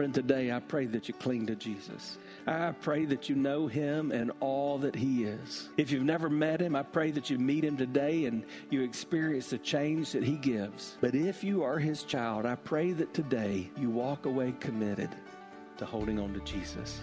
Friend, today I pray that you cling to Jesus. I pray that you know him and all that he is. If you've never met him, I pray that you meet him today and you experience the change that he gives. But if you are his child, I pray that today you walk away committed to holding on to Jesus.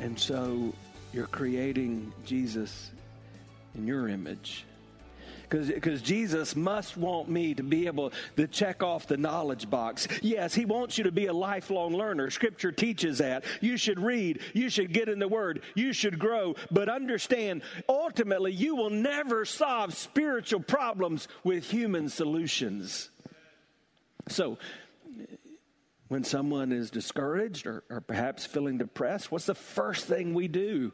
And so you're creating Jesus in your image. Because Jesus must want me to be able to check off the knowledge box. Yes, He wants you to be a lifelong learner. Scripture teaches that. You should read, you should get in the Word, you should grow. But understand, ultimately, you will never solve spiritual problems with human solutions. So, when someone is discouraged or, or, perhaps feeling depressed, what's the first thing we do?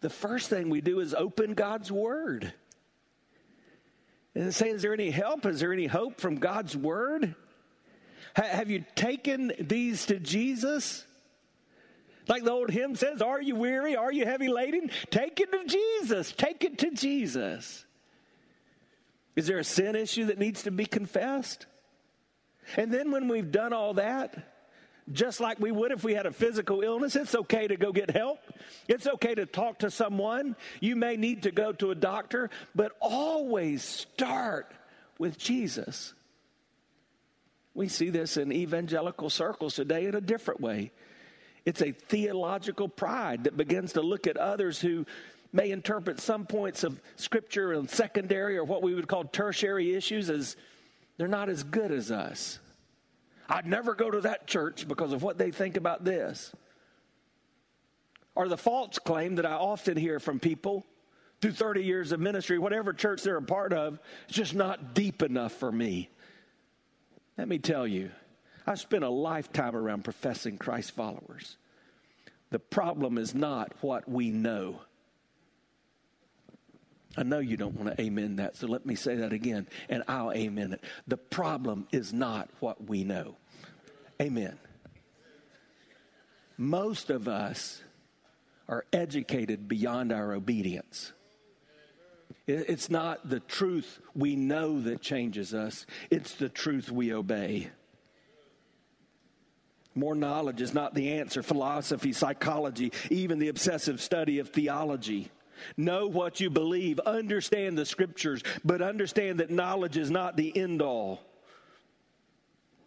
The first thing we do is open God's Word. And say, is there any help? Is there any hope from God's Word? Ha- have you taken these to Jesus? Like the old hymn says, Are you weary? Are you heavy laden? Take it to Jesus. Take it to Jesus. Is there a sin issue that needs to be confessed? And then when we've done all that, just like we would if we had a physical illness, it's okay to go get help. It's okay to talk to someone. You may need to go to a doctor, but always start with Jesus. We see this in evangelical circles today in a different way. It's a theological pride that begins to look at others who may interpret some points of scripture and secondary or what we would call tertiary issues as they're not as good as us. I'd never go to that church because of what they think about this. Or the false claim that I often hear from people through 30 years of ministry, whatever church they're a part of, it's just not deep enough for me. Let me tell you, I've spent a lifetime around professing Christ followers. The problem is not what we know. I know you don't want to amen that, so let me say that again, and I'll amen it. The problem is not what we know. Amen. Most of us are educated beyond our obedience. It's not the truth we know that changes us, it's the truth we obey. More knowledge is not the answer. Philosophy, psychology, even the obsessive study of theology Know what you believe, understand the scriptures, but understand that knowledge is not the end all.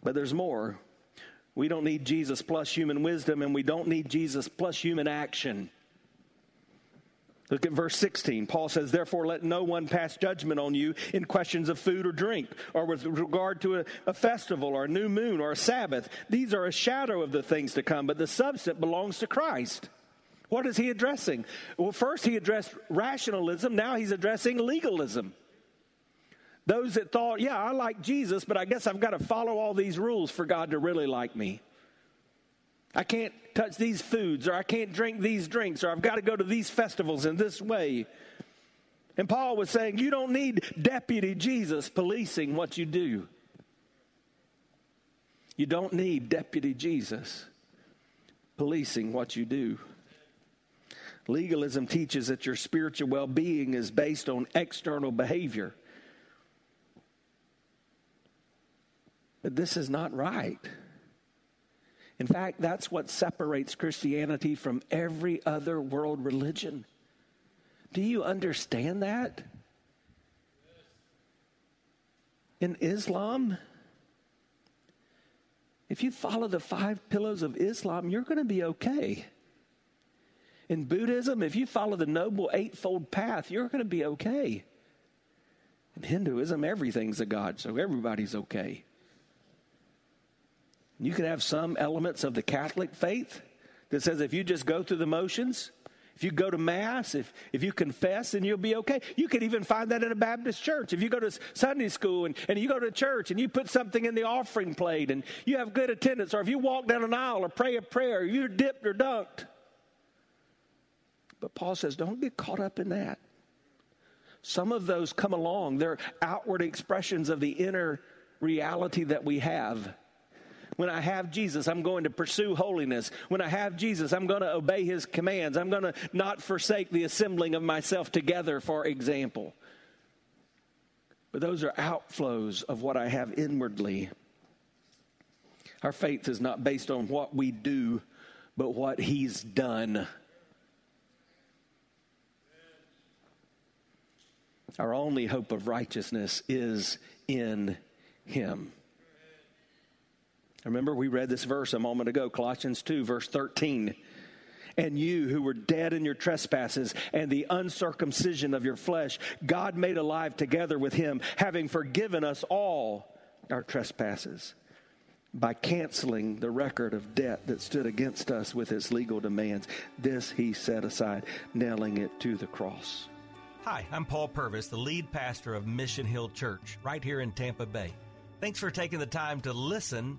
But there's more. We don't need Jesus plus human wisdom, and we don't need Jesus plus human action. Look at verse 16. Paul says, Therefore, let no one pass judgment on you in questions of food or drink, or with regard to a, a, festival, or a new moon, or a Sabbath. These are a shadow of the things to come, but the substance belongs to Christ. What is he addressing? Well, first he addressed rationalism, now he's addressing legalism. Those that thought, yeah, I like Jesus, but I guess I've got to follow all these rules for God to really like me. I can't touch these foods, or I can't drink these drinks, or I've got to go to these festivals in this way. And Paul was saying, you don't need deputy Jesus policing what you do. You don't need deputy Jesus policing what you do. Legalism teaches that your spiritual well being is based on external behavior. This is not right. In fact, that's what separates Christianity from every other world religion. Do you understand that? In Islam, If you follow the five pillars of Islam, you're going to be okay. In Buddhism, if you follow the Noble Eightfold Path, you're going to be okay. In Hinduism, everything's a God, so everybody's okay. You can have some elements of the Catholic faith that says if you just go through the motions, if you go to Mass, if, if you confess, then you'll be okay. You can even find that in a Baptist church. If you go to Sunday school and, and you go to church and you put something in the offering plate and you have good attendance, or if you walk down an aisle or pray a prayer, or you're dipped or dunked. But Paul says, don't get caught up in that. Some of those come along, they're outward expressions of the inner reality that we have. When I have Jesus, I'm going to pursue holiness. When I have Jesus, I'm going to obey his commands. I'm going to not forsake the assembling of myself together, for example. But those are outflows of what I have inwardly. Our faith is not based on what we do, but what he's done. Our only hope of righteousness is in him. Remember, we read this verse a moment ago, Colossians 2, verse 13. And you who were dead in your trespasses and the uncircumcision of your flesh, God made alive together with him, having forgiven us all our trespasses by canceling the record of debt that stood against us with its legal demands. This he set aside, nailing it to the cross. Hi, I'm Paul Purvis, the lead pastor of Mission Hill Church, right here in Tampa Bay. Thanks for taking the time to listen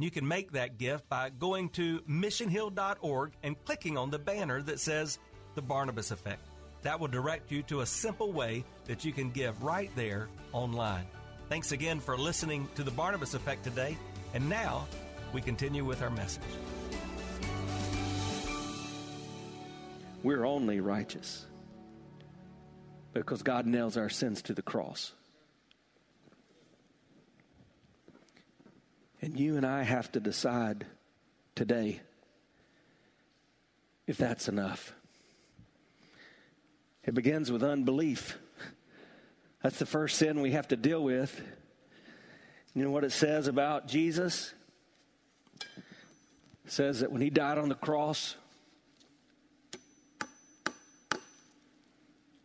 And you can make that gift by going to missionhill.org and clicking on the banner that says The Barnabas Effect. That will direct you to a simple way that you can give right there online. Thanks again for listening to The Barnabas Effect today. And now we continue with our message. We're only righteous because God nails our sins to the cross. And you and I have to decide today if that's enough. It begins with unbelief. That's the first sin we have to deal with. You know what it says about Jesus? It says that when he died on the cross,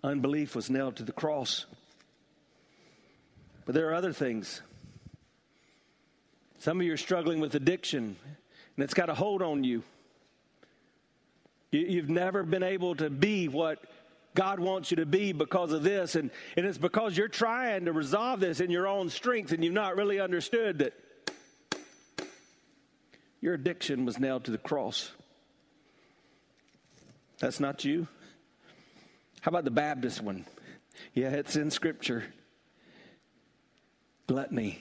unbelief was nailed to the cross. But there are other things. Some of you are struggling with addiction, and it's got a hold on you. You've never been able to be what God wants you to be because of this, and, and it's because you're trying to resolve this in your own strength, and you've not really understood that your addiction was nailed to the cross. That's not you. How about the Baptist one? Yeah, it's in Scripture. Gluttony.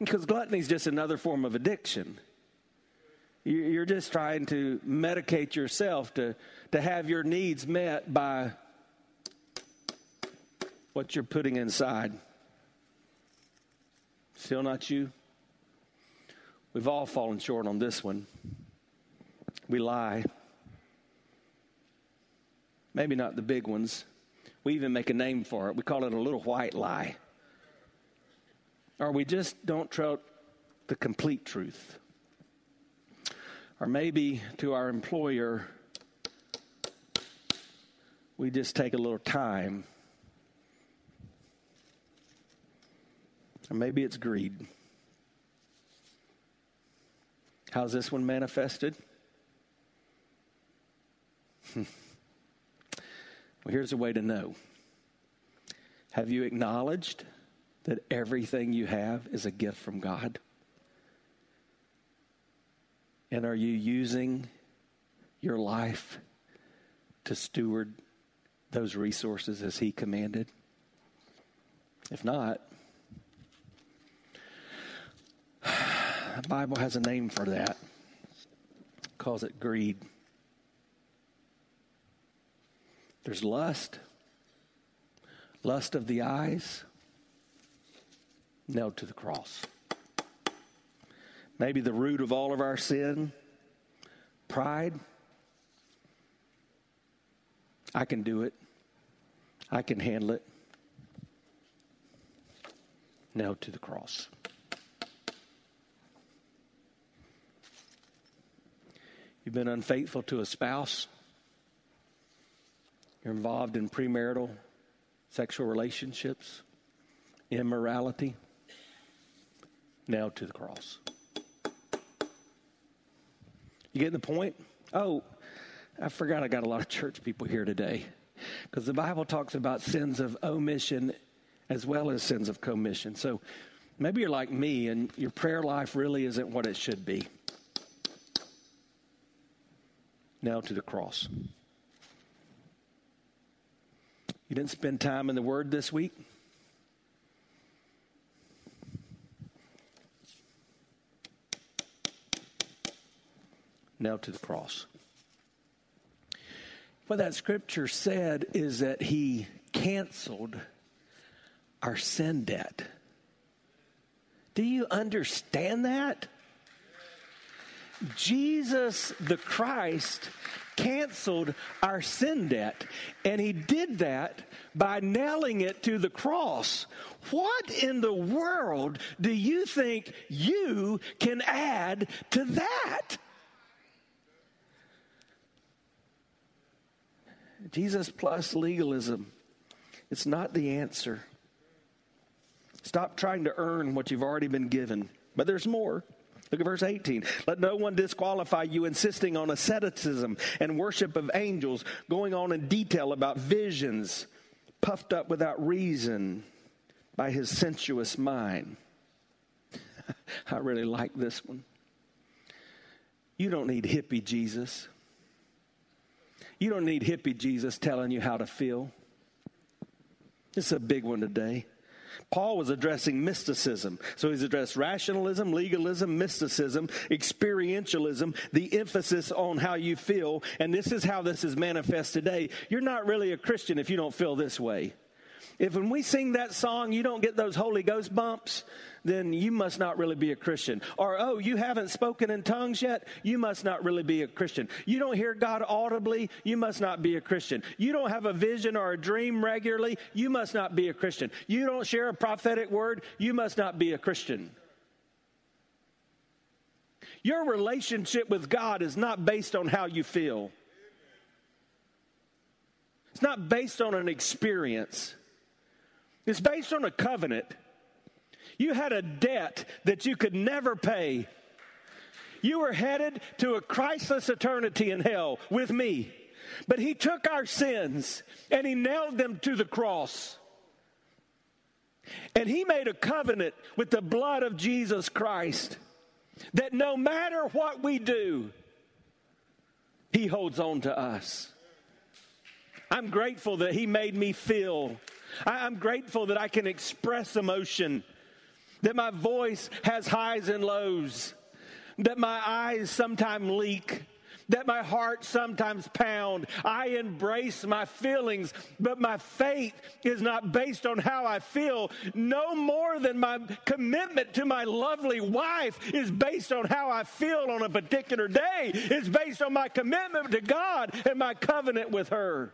Because gluttony is just another form of addiction. You're just trying to medicate yourself to, to have your needs met by what you're putting inside. Still not you? We've all fallen short on this one. We lie. Maybe not the big ones. We even make a name for it. We call it a little white lie or we just don't tell the complete truth. Or maybe to our employer, we just take a little time. Or maybe it's greed. How's this one manifested? Hmm. well, here's a way to know. Have you acknowledged that everything you have is a gift from God? And are you using your life to steward those resources as He commanded? If not, the Bible has a name for that. calls it greed. There's lust, lust of the eyes, nailed to the cross. Maybe the root of all of our sin, pride. I can do it. I can handle it. Nailed to the cross. You've been unfaithful to a spouse. You're involved in premarital sexual relationships, immorality, nailed to the cross. You getting the point? Oh, I forgot I got a lot of church people here today because the Bible talks about sins of omission as well as sins of commission. So maybe you're like me and your prayer life really isn't what it should be. Now to the cross. You didn't spend time in the Word this week? Now to the cross. What that scripture said is that he canceled our sin debt. Do you understand that? Jesus the Christ canceled our sin debt, and he did that by nailing it to the cross. What in the world do you think you can add to that? Jesus plus legalism. It's not the answer. Stop trying to earn what you've already been given. But there's more. Look at verse 18. Let no one disqualify you insisting on asceticism and worship of angels, going on in detail about visions, puffed up without reason by his sensuous mind. I really like this one. You don't need hippie Jesus. You don't need hippie Jesus telling you how to feel. Is a big one today. Paul was addressing mysticism. So he's addressed rationalism, legalism, mysticism, experientialism, the emphasis on how you feel. And this is how this is manifest today. You're not really a Christian if you don't feel this way. If when we sing that song, you don't get those Holy Ghost bumps, then you must not really be a Christian. Or, oh, you haven't spoken in tongues yet? You must not really be a Christian. You don't hear God audibly? You must not be a Christian. You don't have a vision or a dream regularly? You must not be a Christian. You don't share a prophetic word? You must not be a Christian. Your relationship with God is not based on how you feel. It's not based on an experience. It's based on a covenant. You had a debt that you could never pay. You were headed to a Christless eternity in hell with me. But he took our sins and he nailed them to the cross. And he made a covenant with the blood of Jesus Christ that no matter what we do, he holds on to us. I'm grateful that he made me feel I'm grateful that I can express emotion, that my voice has highs and lows, that my eyes sometimes leak, that my heart sometimes pound. I embrace my feelings, but my faith is not based on how I feel. No more than my commitment to my lovely wife is based on how I feel on a particular day. It's based on my commitment to God and my covenant with her.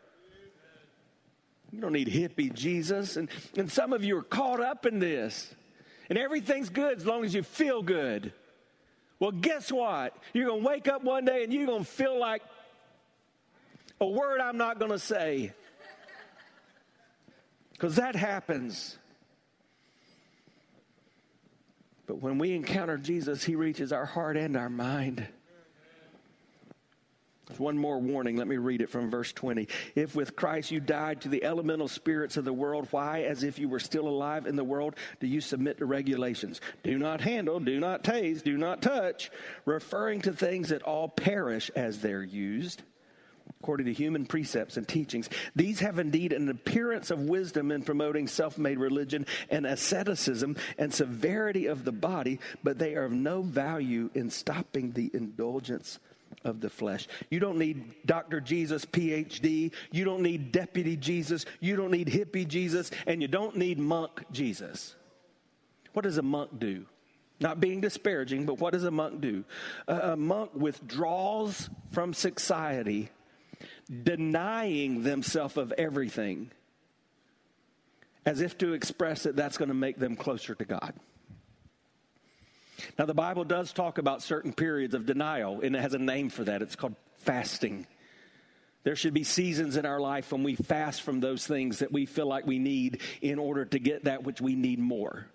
You don't need hippie Jesus. And, and some of you are caught up in this. And everything's good as long as you feel good. Well, guess what? You're going to wake up one day and you're going to feel like a word I'm not going to say. Because that happens. But when we encounter Jesus, he reaches our heart and our mind. One more warning. Let me read it from verse 20. If with Christ you died to the elemental spirits of the world, why, as if you were still alive in the world, do you submit to regulations? Do not handle, do not tase, do not touch, referring to things that all perish as they're used according to human precepts and teachings. These have indeed an appearance of wisdom in promoting self made religion and asceticism and severity of the body, but they are of no value in stopping the indulgence of the flesh. You don't need Dr. Jesus, PhD. You don't need Deputy Jesus. You don't need Hippie Jesus. And you don't need Monk Jesus. What does a monk do? Not being disparaging, but what does a monk do? a monk withdraws from society, denying themselves of everything, as if to express that that's going to make them closer to God. Now, the Bible does talk about certain periods of denial, and it has a name for that. It's called fasting. There should be seasons in our life when we fast from those things that we feel like we need in order to get that which we need more.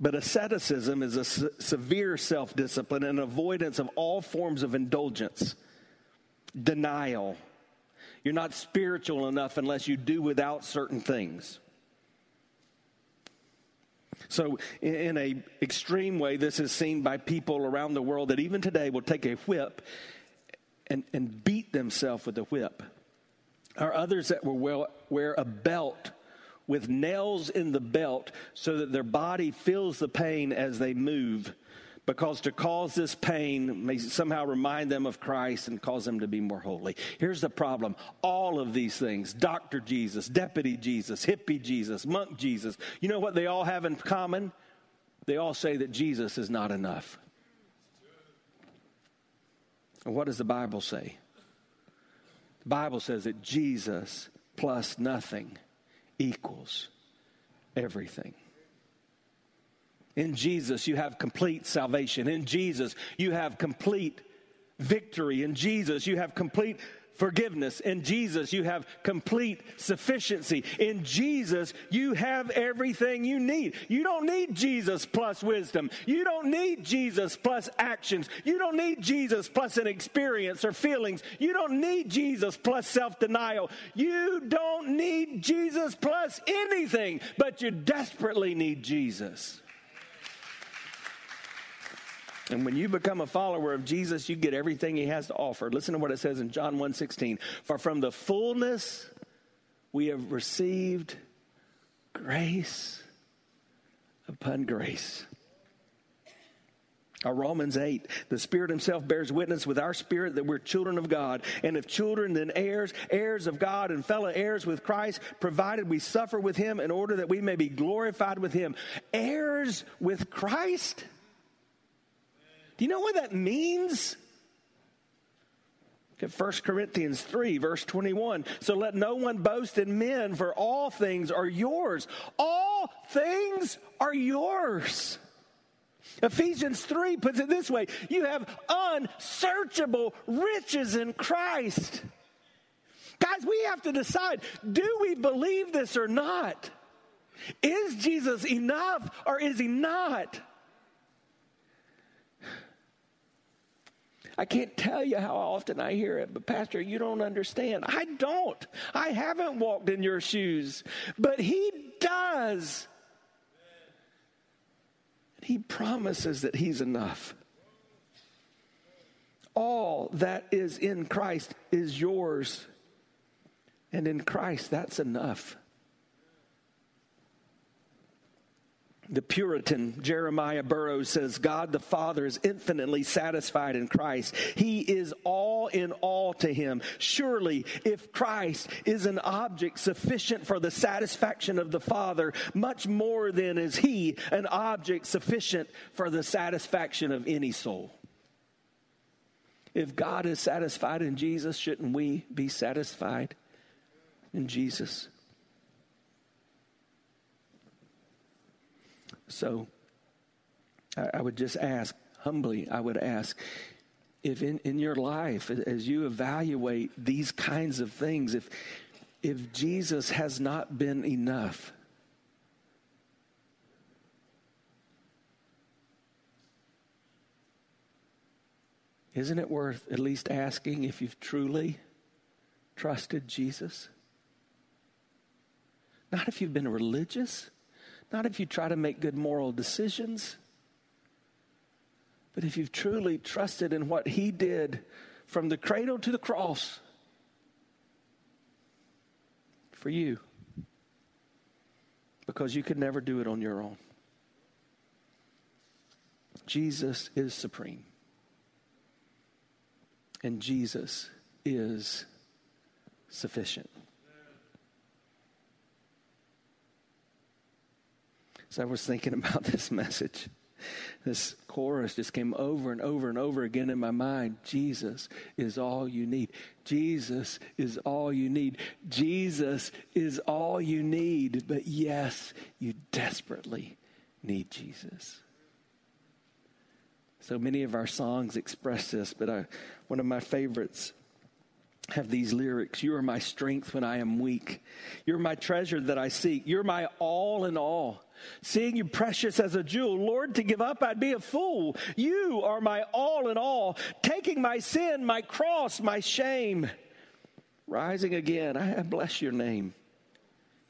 But asceticism is a se- severe self discipline and avoidance of all forms of indulgence, denial. You're not spiritual enough unless you do without certain things. So, in a extreme way, this is seen by people around the world that even today will take a whip and, and beat themselves with a whip. Or others that will wear a belt with nails in the belt so that their body feels the pain as they move because to cause this pain may somehow remind them of Christ and cause them to be more holy. Here's the problem all of these things Dr. Jesus, Deputy Jesus, Hippie Jesus, Monk Jesus you know what they all have in common? They all say that Jesus is not enough. And what does the Bible say? The Bible says that Jesus plus nothing equals everything. In Jesus, you have complete salvation. In Jesus, you have complete victory. In Jesus, you have complete forgiveness. In Jesus, you have complete sufficiency. In Jesus, you have everything you need. You don't need Jesus plus wisdom. You don't need Jesus plus actions. You don't need Jesus plus an experience or feelings. You don't need Jesus plus self denial. You don't need Jesus plus anything, but you desperately need Jesus. And when you become a follower of Jesus, you get everything he has to offer. Listen to what it says in John 1:16. For from the fullness we have received grace upon grace. Our Romans 8, the Spirit Himself bears witness with our spirit that we're children of God. And if children, then heirs, heirs of God and fellow heirs with Christ, provided we suffer with Him in order that we may be glorified with Him. Heirs with Christ? Do you know what that means? Look at 1 Corinthians 3, verse 21. So let no one boast in men, for all things are yours. All things are yours. Ephesians 3 puts it this way you have unsearchable riches in Christ. Guys, we have to decide do we believe this or not? Is Jesus enough or is he not? I can't tell you how often I hear it, but Pastor, you don't understand. I don't. I haven't walked in your shoes, but He does. He promises that He's enough. All that is in Christ is yours. And in Christ, that's enough. The Puritan Jeremiah Burroughs says, God the Father is infinitely satisfied in Christ. He is all in all to him. Surely, if Christ is an object sufficient for the satisfaction of the Father, much more then is he an object sufficient for the satisfaction of any soul. If God is satisfied in Jesus, shouldn't we be satisfied in Jesus? So I, I would just ask, humbly, I would ask, if in, in your life, as you evaluate these kinds of things, if, if Jesus has not been enough, isn't it worth at least asking if you've truly trusted Jesus? Not if you've been religious, not if you try to make good moral decisions, but if you've truly trusted in what He did from the cradle to the cross for you, because you could never do it on your own. Jesus is supreme. And Jesus is sufficient. So I was thinking about this message. This chorus just came over and over and over again in my mind. Jesus is all you need. Jesus is all you need. Jesus is all you need. But yes, you desperately need Jesus. So many of our songs express this, but I, one of my favorites have these lyrics You are my strength when I am weak. You're my treasure that I seek. You're my all in all. Seeing you precious as a jewel, Lord, to give up, I'd be a fool. You are my all in all, taking my sin, my cross, my shame. Rising again, I bless your name.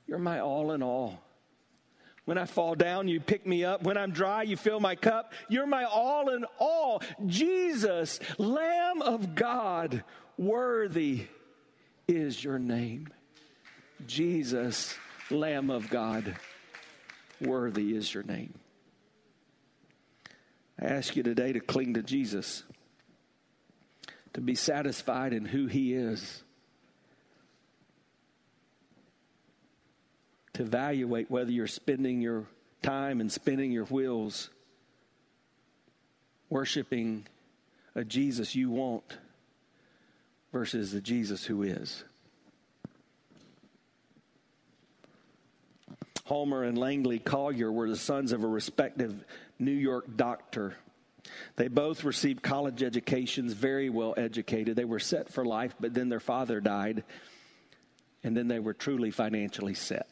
You're my all in all. When I fall down, you pick me up. When I'm dry, you fill my cup. You're my all in all. Jesus, Lamb of God, worthy is your name. Jesus, Lamb of God, worthy is your name. I ask you today to cling to Jesus, to be satisfied in who He is, to evaluate whether you're spending your time and spinning your wheels worshiping a Jesus you want versus the Jesus who is. Homer and Langley Collyer were the sons of a respected New York doctor. They both received college educations, very well educated. They were set for life, but then their father died, and then they were truly financially set.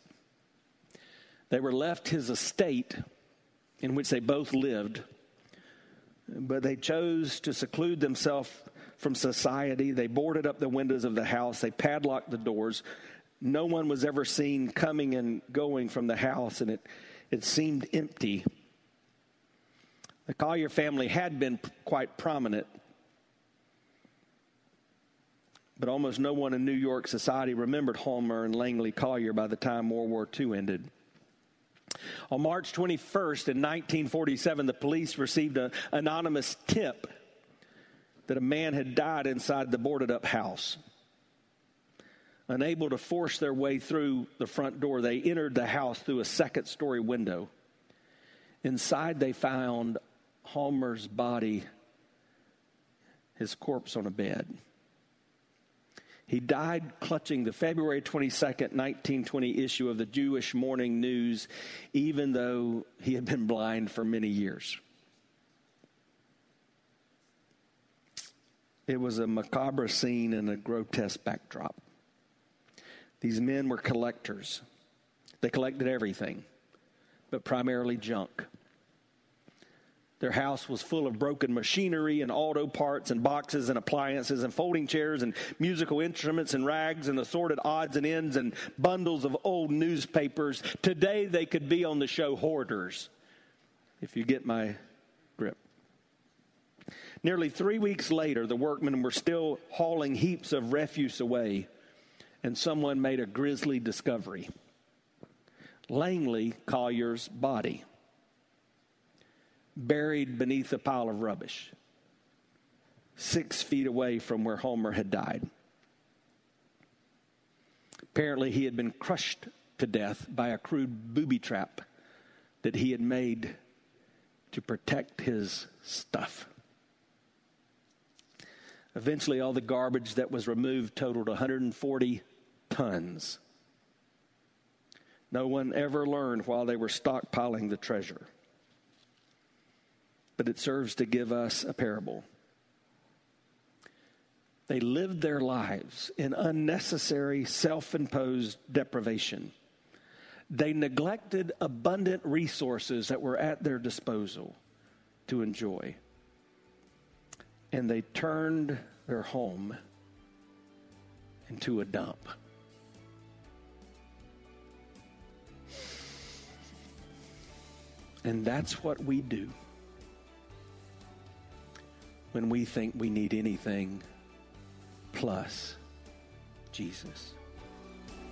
They were left his estate in which they both lived, but they chose to seclude themselves from society. They boarded up the windows of the house, they padlocked the doors. No one was ever seen coming and going from the house, and it, it seemed empty. The Collyer family had been quite prominent, but almost no one in New York society remembered Homer and Langley Collyer by the time World War II ended. On March 21st in 1947, the police received an anonymous tip that a man had died inside the boarded up house. Unable to force their way through the front door, they entered the house through a second story window. Inside, they found Homer's body, his corpse on a bed. He died clutching the February 22nd, 1920 issue of the Jewish Morning News, even though he had been blind for many years. It was a macabre scene and a grotesque backdrop. These men were collectors. They collected everything, but primarily junk. Their house was full of broken machinery and auto parts and boxes and appliances and folding chairs and musical instruments and rags and assorted odds and ends and bundles of old newspapers. Today they could be on the show Hoarders, if you get my. Nearly three weeks later, the workmen were still hauling heaps of refuse away, and someone made a grisly discovery Langley Collyer's body, buried beneath a pile of rubbish, six feet away from where Homer had died. Apparently, he had been crushed to death by a crude booby trap that he had made to protect his stuff. Eventually, all the garbage that was removed totaled 140 tons. No one ever learned while they were stockpiling the treasure. But it serves to give us a parable. They lived their lives in unnecessary, self imposed deprivation. They neglected abundant resources that were at their disposal to enjoy and they turned their home into a dump. And that's what we do when we think we need anything plus Jesus.